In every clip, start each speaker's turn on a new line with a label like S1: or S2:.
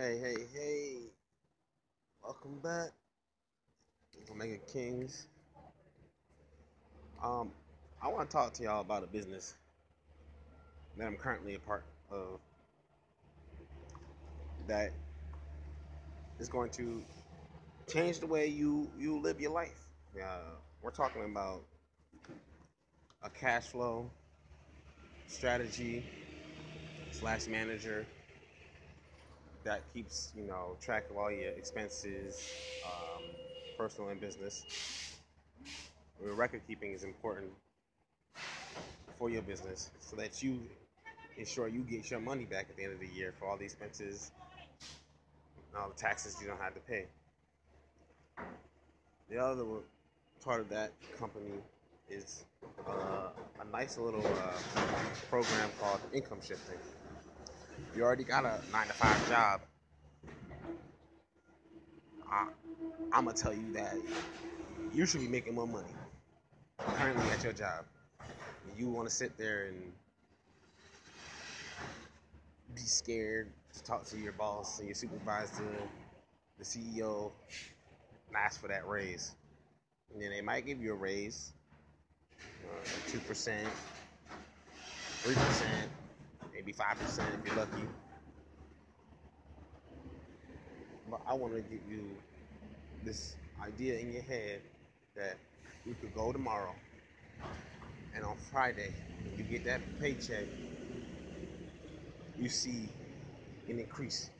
S1: Hey, hey, hey. Welcome back. Omega Kings. Um, I want to talk to y'all about a business that I'm currently a part of that is going to change the way you you live your life. Yeah, we're talking about a cash flow strategy slash manager that keeps you know track of all your expenses, um, personal and business. record keeping is important for your business so that you ensure you get your money back at the end of the year for all the expenses and all the taxes you don't have to pay. The other part of that company is uh, a nice little uh, program called income shifting you already got a nine to five job, I, I'm gonna tell you that you should be making more money currently at your job. You want to sit there and be scared to talk to your boss and your supervisor, the CEO, and ask for that raise. And then they might give you a raise, uh, two percent, three percent, maybe 5% if you're lucky. But I want to give you this idea in your head that you could go tomorrow and on Friday, when you get that paycheck, you see an increase.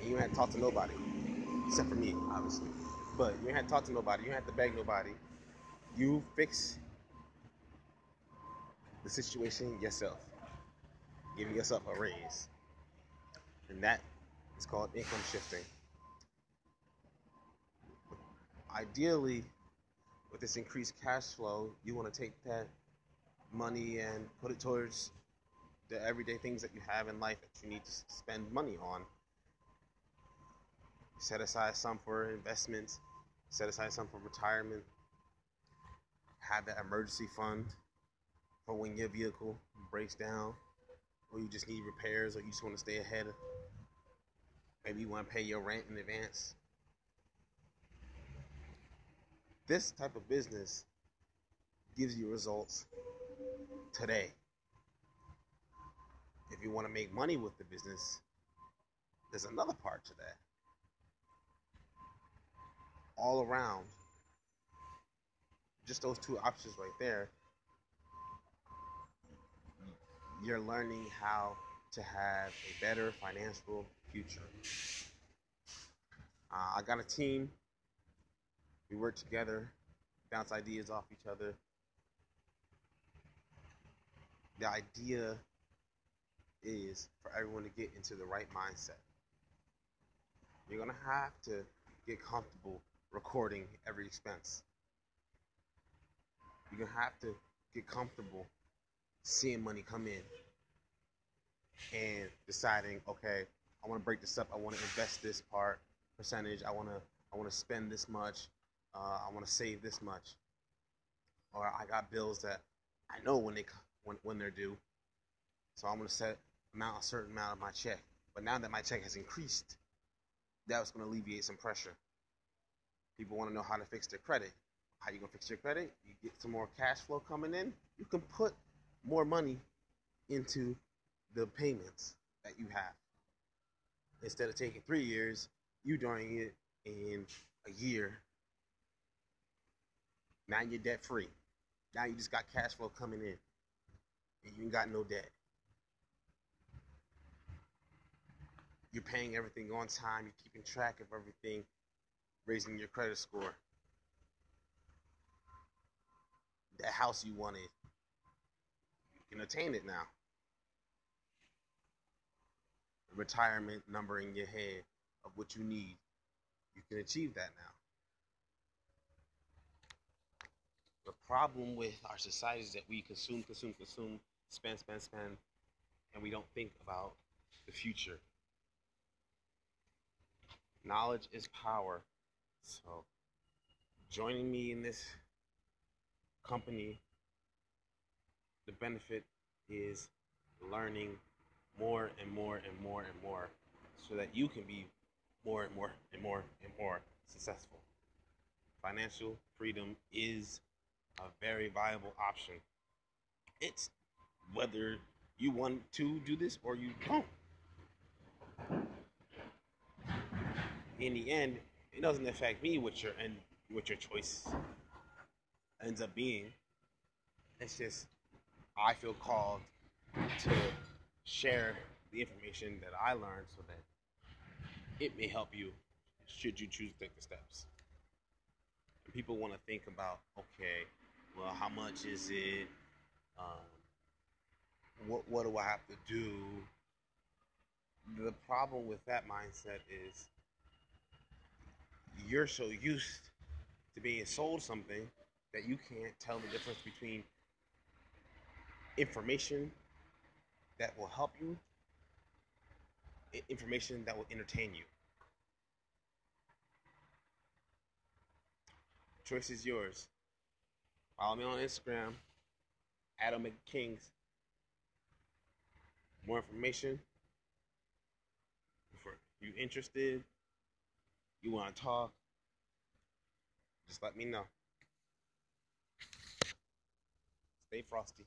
S1: And you to talk to nobody, except for me, obviously. But you to talk to nobody, you have to beg nobody. You fix the situation yourself giving yourself a raise. And that is called income shifting. Ideally, with this increased cash flow, you want to take that money and put it towards the everyday things that you have in life that you need to spend money on. Set aside some for investments, set aside some for retirement, have that emergency fund for when your vehicle breaks down or you just need repairs, or you just want to stay ahead. Maybe you want to pay your rent in advance. This type of business gives you results today. If you want to make money with the business, there's another part to that. All around, just those two options right there you're learning how to have a better financial future. Uh, I got a team. We work together, bounce ideas off each other. The idea is for everyone to get into the right mindset. You're going to have to get comfortable recording every expense. You're going to have to get comfortable seeing money come in and deciding, okay, I want to break this up. I want to invest this part percentage. I want to I want to spend this much. Uh, I want to save this much. Or I got bills that I know when they when when they're due, so I'm going to set amount a certain amount of my check. But now that my check has increased, that's going to alleviate some pressure. People want to know how to fix their credit. How you gonna fix your credit? You get some more cash flow coming in. You can put more money into the payments that you have. Instead of taking three years, you doing it in a year. Now you're debt free. Now you just got cash flow coming in. And you ain't got no debt. You're paying everything on time, you're keeping track of everything, raising your credit score. That house you wanted, can attain it now. The retirement number in your head of what you need, you can achieve that now. The problem with our society is that we consume, consume, consume, spend, spend, spend, and we don't think about the future. Knowledge is power. So, joining me in this company the benefit is learning more and more and more and more so that you can be more and more and more and more successful. Financial freedom is a very viable option. It's whether you want to do this or you don't. In the end, it doesn't affect me what your and what your choice ends up being. It's just I feel called to share the information that I learned so that it may help you should you choose to take the steps. And people want to think about, okay, well, how much is it? Um, what what do I have to do? The problem with that mindset is you're so used to being sold something that you can't tell the difference between information that will help you, information that will entertain you. Choice is yours. Follow me on Instagram, at Omega Kings. More information. If you interested, you want to talk, just let me know. Stay frosty.